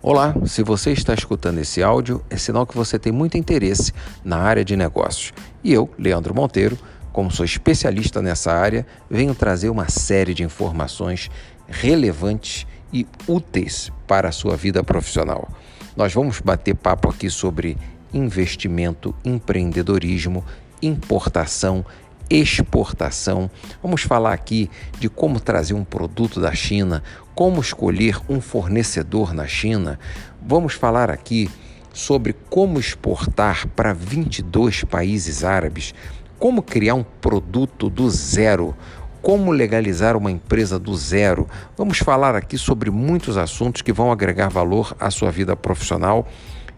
Olá, se você está escutando esse áudio, é sinal que você tem muito interesse na área de negócios. E eu, Leandro Monteiro, como sou especialista nessa área, venho trazer uma série de informações relevantes e úteis para a sua vida profissional. Nós vamos bater papo aqui sobre investimento, empreendedorismo, importação, exportação. Vamos falar aqui de como trazer um produto da China, como escolher um fornecedor na China. Vamos falar aqui sobre como exportar para 22 países árabes, como criar um produto do zero, como legalizar uma empresa do zero. Vamos falar aqui sobre muitos assuntos que vão agregar valor à sua vida profissional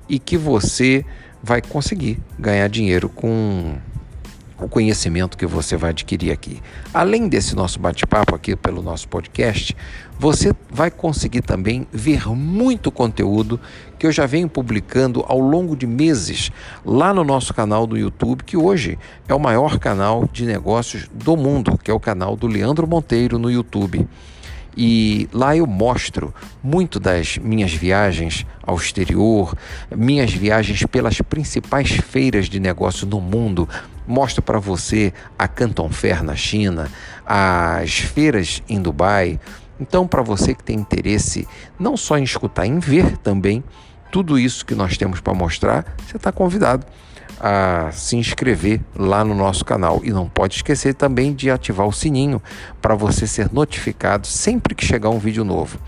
e que você vai conseguir ganhar dinheiro com o conhecimento que você vai adquirir aqui. Além desse nosso bate-papo aqui pelo nosso podcast, você vai conseguir também ver muito conteúdo que eu já venho publicando ao longo de meses lá no nosso canal do YouTube, que hoje é o maior canal de negócios do mundo, que é o canal do Leandro Monteiro no YouTube. E lá eu mostro muito das minhas viagens ao exterior, minhas viagens pelas principais feiras de negócio no mundo. Mostro para você a Canton Fair na China, as feiras em Dubai. Então, para você que tem interesse não só em escutar, em ver também tudo isso que nós temos para mostrar, você está convidado a se inscrever lá no nosso canal. E não pode esquecer também de ativar o sininho para você ser notificado sempre que chegar um vídeo novo.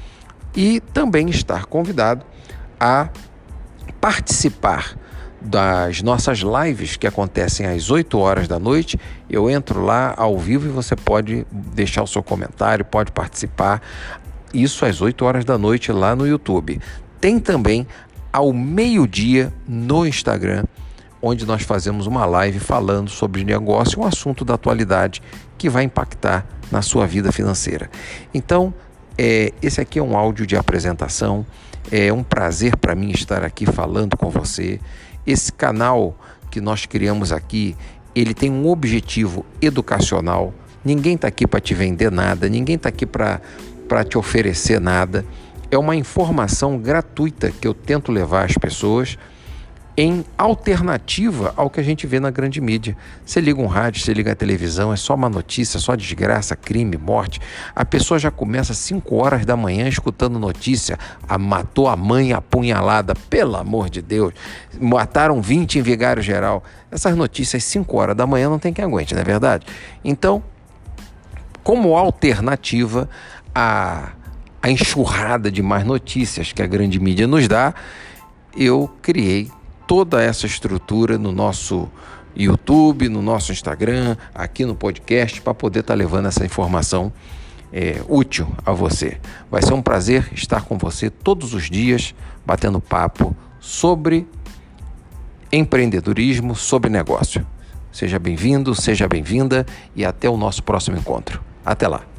E também estar convidado a participar das nossas lives que acontecem às 8 horas da noite. Eu entro lá ao vivo e você pode deixar o seu comentário, pode participar. Isso às 8 horas da noite lá no YouTube. Tem também ao meio-dia no Instagram onde nós fazemos uma live falando sobre negócio, um assunto da atualidade que vai impactar na sua vida financeira. Então, é, esse aqui é um áudio de apresentação. É um prazer para mim estar aqui falando com você. Esse canal que nós criamos aqui, ele tem um objetivo educacional. Ninguém está aqui para te vender nada, ninguém está aqui para te oferecer nada. É uma informação gratuita que eu tento levar às pessoas em alternativa ao que a gente vê na grande mídia. Você liga um rádio, você liga a televisão, é só uma notícia, só desgraça, crime, morte. A pessoa já começa às 5 horas da manhã escutando notícia. A matou a mãe apunhalada, pelo amor de Deus. Mataram 20 em Vigário Geral. Essas notícias às 5 horas da manhã não tem quem aguente, não é verdade? Então, como alternativa à, à enxurrada de mais notícias que a grande mídia nos dá, eu criei toda essa estrutura no nosso YouTube, no nosso Instagram, aqui no podcast, para poder estar tá levando essa informação é, útil a você. Vai ser um prazer estar com você todos os dias, batendo papo sobre empreendedorismo, sobre negócio. Seja bem-vindo, seja bem-vinda e até o nosso próximo encontro. Até lá!